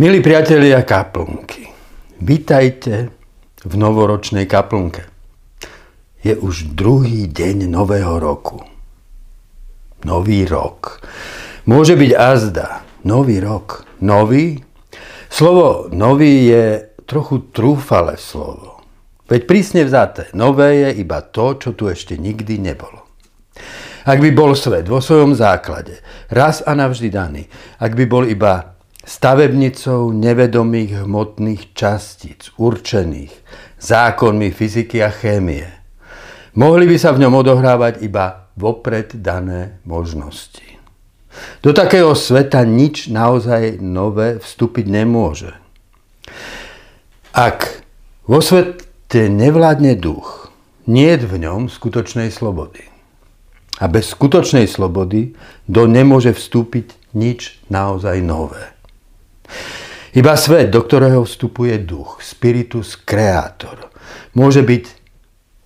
Milí priatelia kaplnky, vítajte v novoročnej kaplnke. Je už druhý deň nového roku. Nový rok. Môže byť azda. Nový rok. Nový? Slovo nový je trochu trúfale slovo. Veď prísne vzaté, nové je iba to, čo tu ešte nikdy nebolo. Ak by bol svet vo svojom základe raz a navždy daný, ak by bol iba stavebnicou nevedomých hmotných častíc, určených zákonmi fyziky a chémie. Mohli by sa v ňom odohrávať iba vopred dané možnosti. Do takého sveta nič naozaj nové vstúpiť nemôže. Ak vo svete nevládne duch, nie je v ňom skutočnej slobody. A bez skutočnej slobody do nemôže vstúpiť nič naozaj nové. Iba svet, do ktorého vstupuje duch, spiritus kreator, môže byť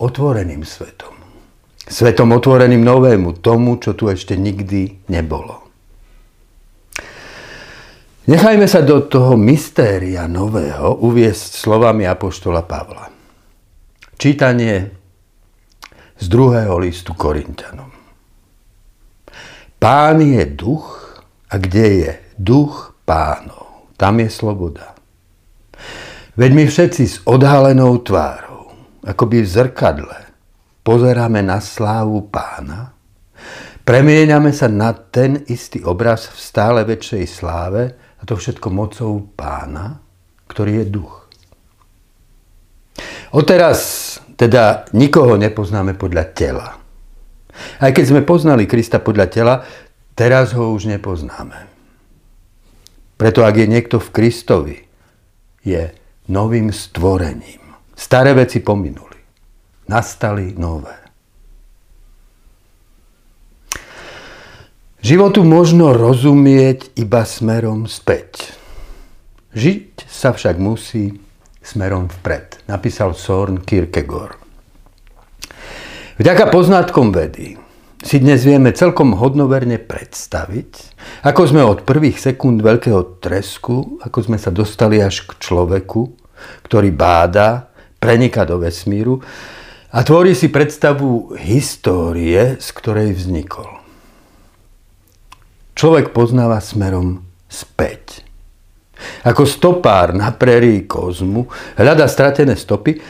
otvoreným svetom. Svetom otvoreným novému, tomu, čo tu ešte nikdy nebolo. Nechajme sa do toho mystéria nového uviesť slovami Apoštola Pavla. Čítanie z druhého listu Korintianom. Pán je duch a kde je duch pánov? Tam je sloboda. Veď my všetci s odhalenou tvárou, akoby v zrkadle, pozeráme na slávu pána, premieňame sa na ten istý obraz v stále väčšej sláve a to všetko mocou pána, ktorý je duch. Odteraz teda nikoho nepoznáme podľa tela. Aj keď sme poznali Krista podľa tela, teraz ho už nepoznáme. Preto ak je niekto v Kristovi, je novým stvorením. Staré veci pominuli. Nastali nové. Životu možno rozumieť iba smerom späť. Žiť sa však musí smerom vpred, napísal Sorn Kierkegaard. Vďaka poznatkom vedy si dnes vieme celkom hodnoverne predstaviť, ako sme od prvých sekúnd veľkého tresku, ako sme sa dostali až k človeku, ktorý báda, preniká do vesmíru a tvorí si predstavu histórie, z ktorej vznikol. Človek poznáva smerom späť. Ako stopár na prerii kozmu hľada stratené stopy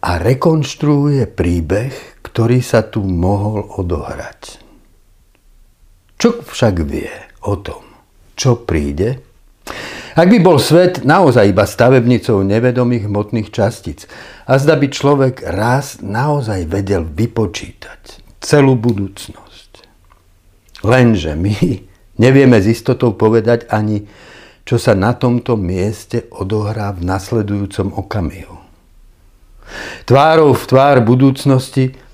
a rekonštruuje príbeh, ktorý sa tu mohol odohrať. Čo však vie o tom, čo príde? Ak by bol svet naozaj iba stavebnicou nevedomých hmotných častíc a zda by človek raz naozaj vedel vypočítať celú budúcnosť. Lenže my nevieme s istotou povedať ani, čo sa na tomto mieste odohrá v nasledujúcom okamihu. Tvárou v tvár budúcnosti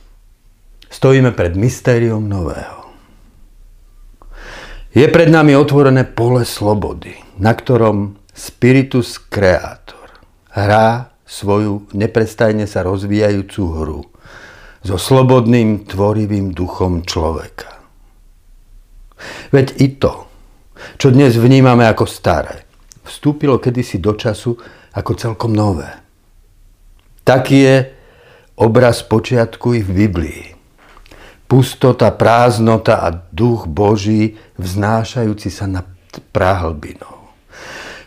Stojíme pred mystériom nového. Je pred nami otvorené pole slobody, na ktorom Spiritus Creator hrá svoju neprestajne sa rozvíjajúcu hru so slobodným tvorivým duchom človeka. Veď i to, čo dnes vnímame ako staré, vstúpilo kedysi do času ako celkom nové. Taký je obraz počiatku i v Biblii pustota, prázdnota a duch Boží vznášajúci sa nad práhlbinou.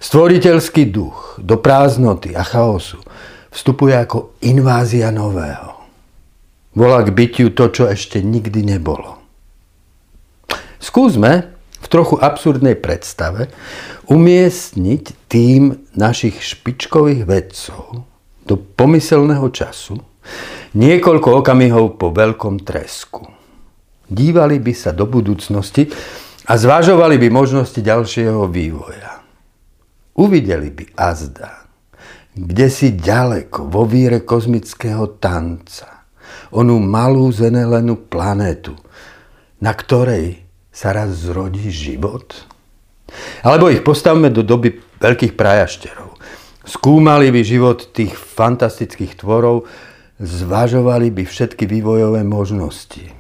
Stvoriteľský duch do prázdnoty a chaosu vstupuje ako invázia nového. Volá k bytiu to, čo ešte nikdy nebolo. Skúsme v trochu absurdnej predstave umiestniť tým našich špičkových vedcov do pomyselného času, Niekoľko okamihov po veľkom tresku. Dívali by sa do budúcnosti a zvažovali by možnosti ďalšieho vývoja. Uvideli by azda, kde si ďaleko vo víre kozmického tanca, onú malú zenelenú planétu, na ktorej sa raz zrodí život? Alebo ich postavme do doby veľkých prajašterov. Skúmali by život tých fantastických tvorov, zvažovali by všetky vývojové možnosti.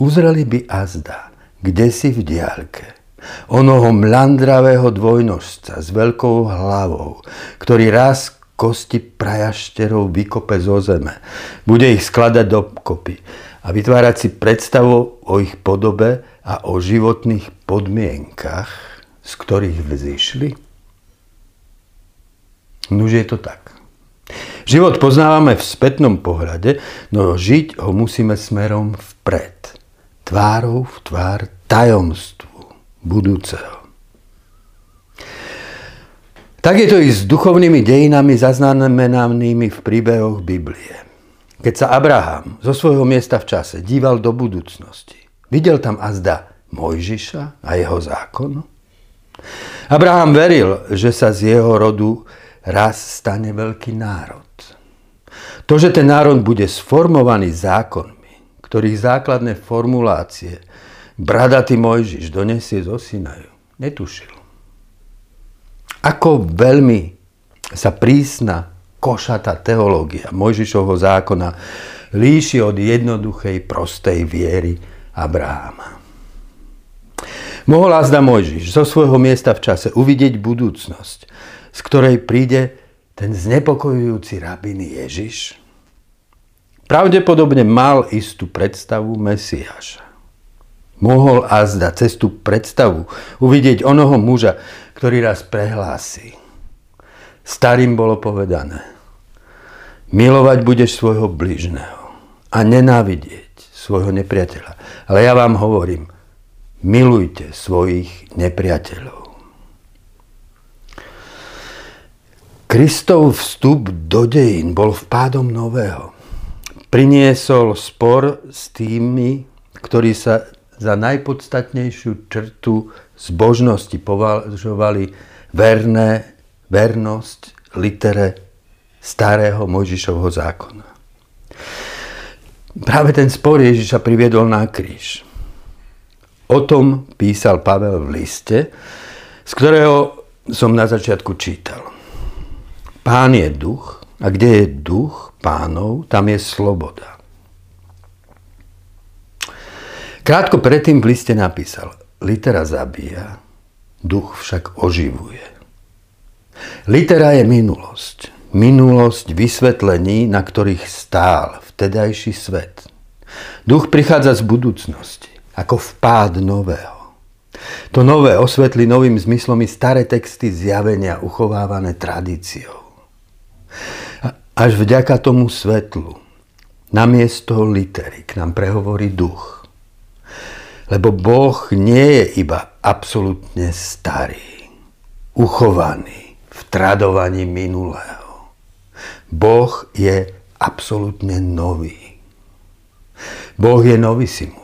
Uzreli by azda, kde si v diaľke, v Onoho mlandravého dvojnožca s veľkou hlavou, ktorý raz kosti prajašterov vykope zo zeme. Bude ich skladať do kopy a vytvárať si predstavu o ich podobe a o životných podmienkach, z ktorých vzýšli? Nuž je to tak. Život poznávame v spätnom pohľade, no žiť ho musíme smerom vpred. Tvárou v tvár tajomstvu budúceho. Tak je to i s duchovnými dejinami zaznamenanými v príbehoch Biblie. Keď sa Abraham zo svojho miesta v čase díval do budúcnosti, videl tam azda Mojžiša a jeho zákon? Abraham veril, že sa z jeho rodu raz stane veľký národ. To, že ten národ bude sformovaný zákonmi, ktorých základné formulácie bradatý Mojžiš donesie zo Sinaju, netušil. Ako veľmi sa prísna, košatá teológia Mojžišovho zákona líši od jednoduchej, prostej viery Abraháma. Mohol azda Mojžiš zo svojho miesta v čase uvidieť budúcnosť, z ktorej príde ten znepokojujúci rabín Ježiš? Pravdepodobne mal istú predstavu Mesiáša. Mohol azda cez tú predstavu uvidieť onoho muža, ktorý raz prehlási. Starým bolo povedané, milovať budeš svojho bližného a nenávidieť svojho nepriateľa. Ale ja vám hovorím, milujte svojich nepriateľov. Kristov vstup do dejín bol vpádom nového. Priniesol spor s tými, ktorí sa za najpodstatnejšiu črtu zbožnosti považovali verné, vernosť litere starého Mojžišovho zákona. Práve ten spor Ježiša priviedol na kríž. O tom písal Pavel v liste, z ktorého som na začiatku čítal. Pán je duch a kde je duch pánov, tam je sloboda. Krátko predtým v liste napísal, litera zabíja, duch však oživuje. Litera je minulosť. Minulosť vysvetlení, na ktorých stál vtedajší svet. Duch prichádza z budúcnosti ako vpád nového. To nové osvetli novým zmyslom i staré texty zjavenia uchovávané tradíciou. Až vďaka tomu svetlu namiesto litery k nám prehovorí duch. Lebo Boh nie je iba absolútne starý, uchovaný v tradovaní minulého. Boh je absolútne nový. Boh je novissimus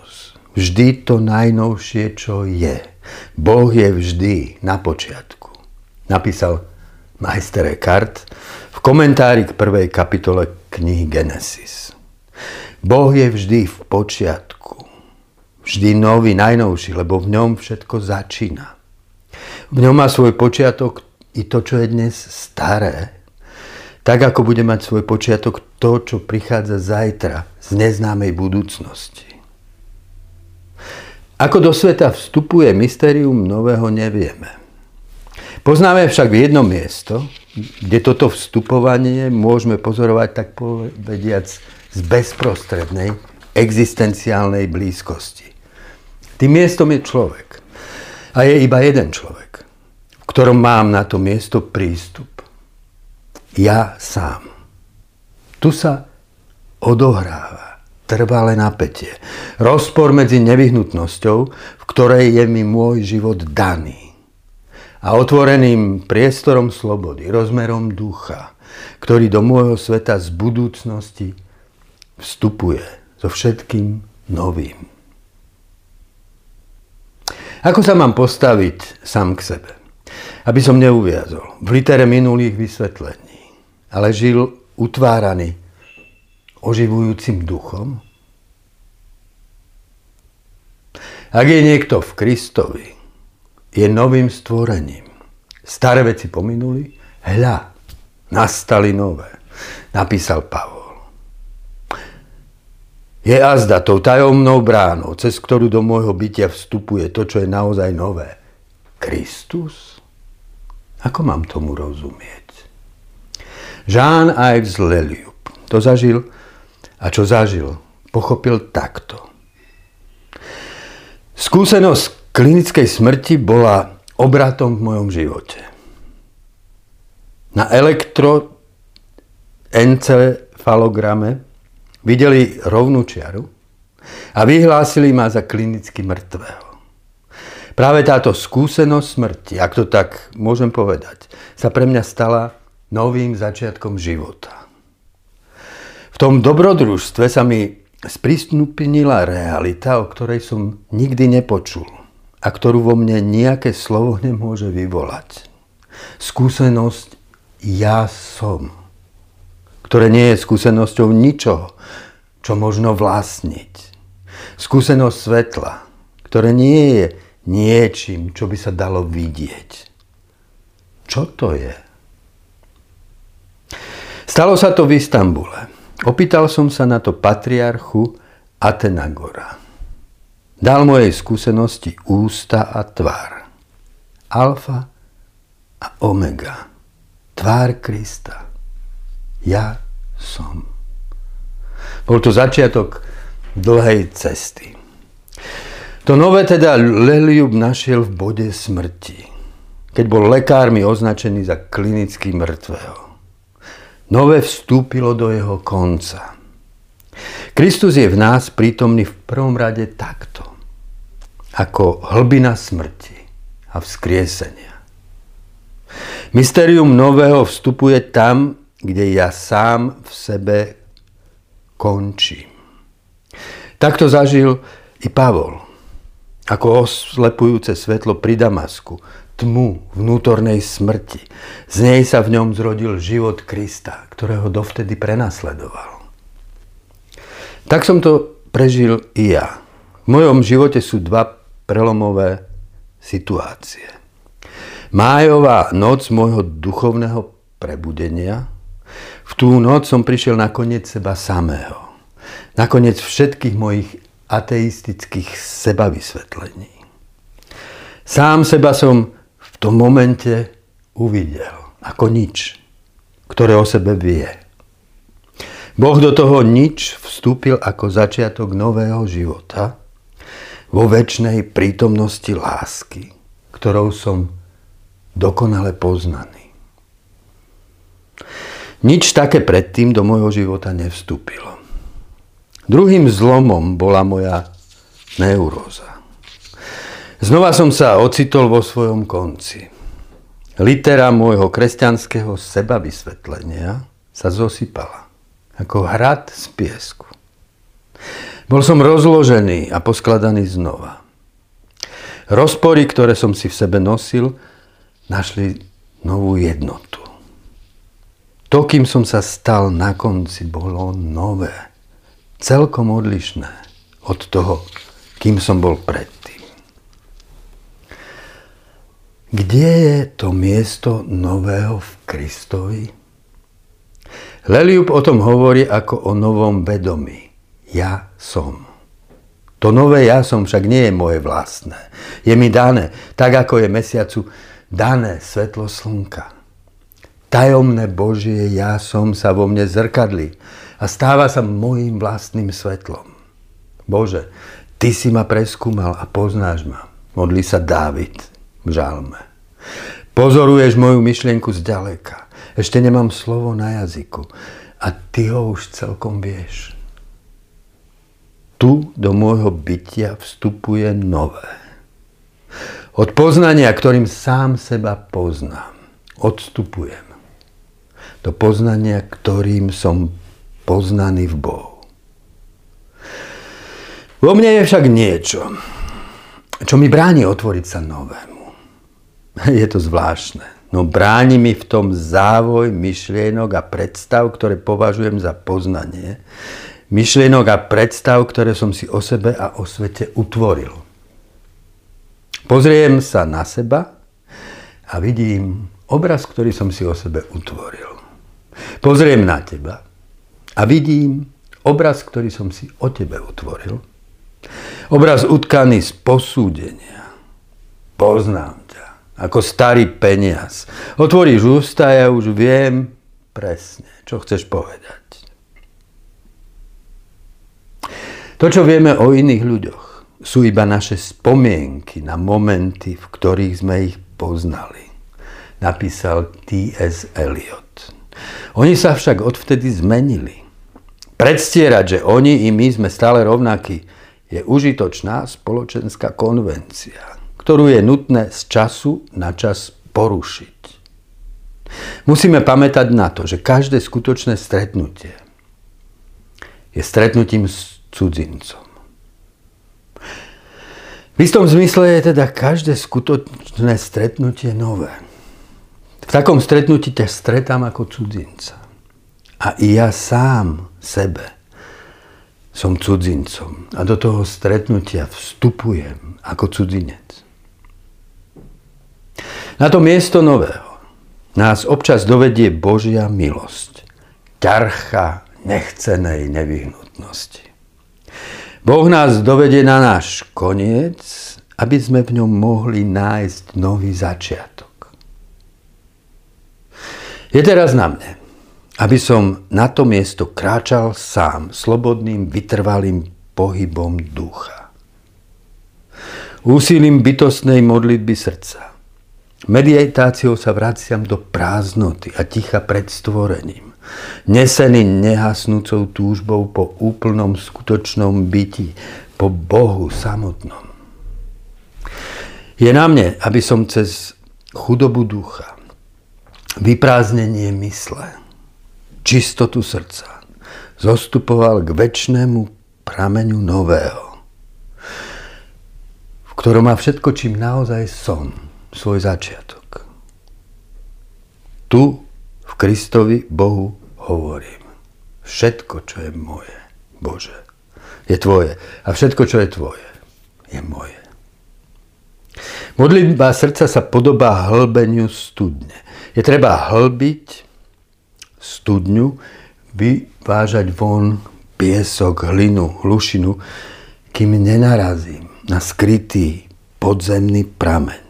vždy to najnovšie, čo je. Boh je vždy na počiatku. Napísal majster Eckhart v komentári k prvej kapitole knihy Genesis. Boh je vždy v počiatku. Vždy nový, najnovší, lebo v ňom všetko začína. V ňom má svoj počiatok i to, čo je dnes staré. Tak ako bude mať svoj počiatok to, čo prichádza zajtra z neznámej budúcnosti. Ako do sveta vstupuje mystérium nového, nevieme. Poznáme však jedno miesto, kde toto vstupovanie môžeme pozorovať, tak povediac, z bezprostrednej existenciálnej blízkosti. Tým miestom je človek. A je iba jeden človek, v ktorom mám na to miesto prístup. Ja sám. Tu sa odohráva trvalé napätie. Rozpor medzi nevyhnutnosťou, v ktorej je mi môj život daný, a otvoreným priestorom slobody, rozmerom ducha, ktorý do môjho sveta z budúcnosti vstupuje so všetkým novým. Ako sa mám postaviť sám k sebe? Aby som neuviazol v litere minulých vysvetlení, ale žil utváraný oživujúcim duchom? Ak je niekto v Kristovi, je novým stvorením. Staré veci pominuli, hľa, nastali nové, napísal Pavol. Je azda tou tajomnou bránou, cez ktorú do môjho bytia vstupuje to, čo je naozaj nové. Kristus? Ako mám tomu rozumieť? Jean-Yves Leliup to zažil a čo zažil, pochopil takto. Skúsenosť klinickej smrti bola obratom v mojom živote. Na elektroencefalograme videli rovnú čiaru a vyhlásili ma za klinicky mŕtvého. Práve táto skúsenosť smrti, ak to tak môžem povedať, sa pre mňa stala novým začiatkom života. V tom dobrodružstve sa mi sprístupnila realita, o ktorej som nikdy nepočul a ktorú vo mne nejaké slovo nemôže vyvolať. Skúsenosť ja som, ktoré nie je skúsenosťou ničoho, čo možno vlastniť. Skúsenosť svetla, ktoré nie je niečím, čo by sa dalo vidieť. Čo to je? Stalo sa to v Istambule. Opýtal som sa na to patriarchu Atenagora. Dal mojej skúsenosti ústa a tvár. Alfa a omega. Tvár Krista. Ja som. Bol to začiatok dlhej cesty. To nové teda Leliub našiel v bode smrti, keď bol lekármi označený za klinicky mŕtvého. Nové vstúpilo do jeho konca. Kristus je v nás prítomný v prvom rade takto, ako hlbina smrti a vzkriesenia. Mysterium nového vstupuje tam, kde ja sám v sebe končím. Takto zažil i Pavol, ako oslepujúce svetlo pri Damasku, tmu vnútornej smrti. Z nej sa v ňom zrodil život Krista, ktorého dovtedy prenasledoval. Tak som to prežil i ja. V mojom živote sú dva prelomové situácie. Májová noc môjho duchovného prebudenia. V tú noc som prišiel na koniec seba samého. Nakoniec všetkých mojich ateistických sebavysvetlení. Sám seba som v tom momente uvidel ako nič, ktoré o sebe vie. Boh do toho nič vstúpil ako začiatok nového života vo väčšnej prítomnosti lásky, ktorou som dokonale poznaný. Nič také predtým do môjho života nevstúpilo. Druhým zlomom bola moja neuróza. Znova som sa ocitol vo svojom konci. Litera môjho kresťanského seba vysvetlenia sa zosypala ako hrad z piesku. Bol som rozložený a poskladaný znova. Rozpory, ktoré som si v sebe nosil, našli novú jednotu. To, kým som sa stal na konci, bolo nové. Celkom odlišné od toho, kým som bol pred. Kde je to miesto nového v Kristovi? Leliub o tom hovorí ako o novom vedomí. Ja som. To nové ja som však nie je moje vlastné. Je mi dané, tak ako je mesiacu dané svetlo slnka. Tajomné Božie ja som sa vo mne zrkadli a stáva sa môjim vlastným svetlom. Bože, Ty si ma preskúmal a poznáš ma. Modlí sa Dávid v žalme. Pozoruješ moju myšlienku zďaleka. Ešte nemám slovo na jazyku. A ty ho už celkom vieš. Tu do môjho bytia vstupuje nové. Od poznania, ktorým sám seba poznám, odstupujem. Do poznania, ktorým som poznaný v Bohu. Vo mne je však niečo, čo mi bráni otvoriť sa novému. Je to zvláštne. No bráni mi v tom závoj myšlienok a predstav, ktoré považujem za poznanie. Myšlienok a predstav, ktoré som si o sebe a o svete utvoril. Pozriem sa na seba a vidím obraz, ktorý som si o sebe utvoril. Pozriem na teba a vidím obraz, ktorý som si o tebe utvoril. Obraz utkaný z posúdenia. Poznám ako starý peniaz. Otvoríš ústa ja už viem presne, čo chceš povedať. To, čo vieme o iných ľuďoch, sú iba naše spomienky na momenty, v ktorých sme ich poznali. Napísal T.S. Eliot. Oni sa však odvtedy zmenili. Predstierať, že oni i my sme stále rovnakí, je užitočná spoločenská konvencia, ktorú je nutné z času na čas porušiť. Musíme pamätať na to, že každé skutočné stretnutie je stretnutím s cudzincom. V istom zmysle je teda každé skutočné stretnutie nové. V takom stretnutí ťa stretám ako cudzinca. A i ja sám sebe som cudzincom. A do toho stretnutia vstupujem ako cudzinec. Na to miesto nového nás občas dovedie Božia milosť. Ťarcha nechcenej nevyhnutnosti. Boh nás dovedie na náš koniec, aby sme v ňom mohli nájsť nový začiatok. Je teraz na mne, aby som na to miesto kráčal sám, slobodným, vytrvalým pohybom ducha. Úsilím bytostnej modlitby srdca. Meditáciou sa vraciam do prázdnoty a ticha pred stvorením nesený nehasnúcou túžbou po úplnom skutočnom byti, po Bohu samotnom. Je na mne, aby som cez chudobu ducha, vyprázdnenie mysle, čistotu srdca, zostupoval k väčšnému prameňu nového, v ktorom má všetko, čím naozaj som, svoj začiatok. Tu Kristovi Bohu hovorím. Všetko, čo je moje, Bože, je tvoje. A všetko, čo je tvoje, je moje. Modlitba srdca sa podobá hlbeniu studne. Je treba hlbiť studňu, vyvážať von piesok, hlinu, hlušinu, kým nenarazím na skrytý podzemný prameň.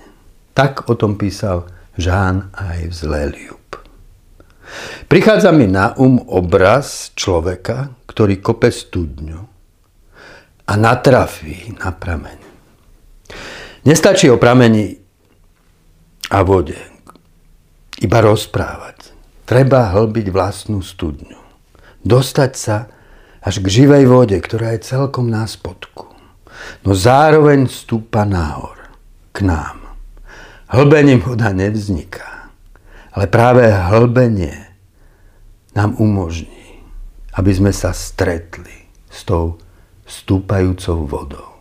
Tak o tom písal v Zléliu. Prichádza mi na um obraz človeka, ktorý kope studňu a natrafí na prameň. Nestačí o prameni a vode iba rozprávať. Treba hlbiť vlastnú studňu. Dostať sa až k živej vode, ktorá je celkom na spodku. No zároveň stúpa nahor, k nám. Hlbením voda nevzniká ale práve hlbenie nám umožní, aby sme sa stretli s tou stúpajúcou vodou.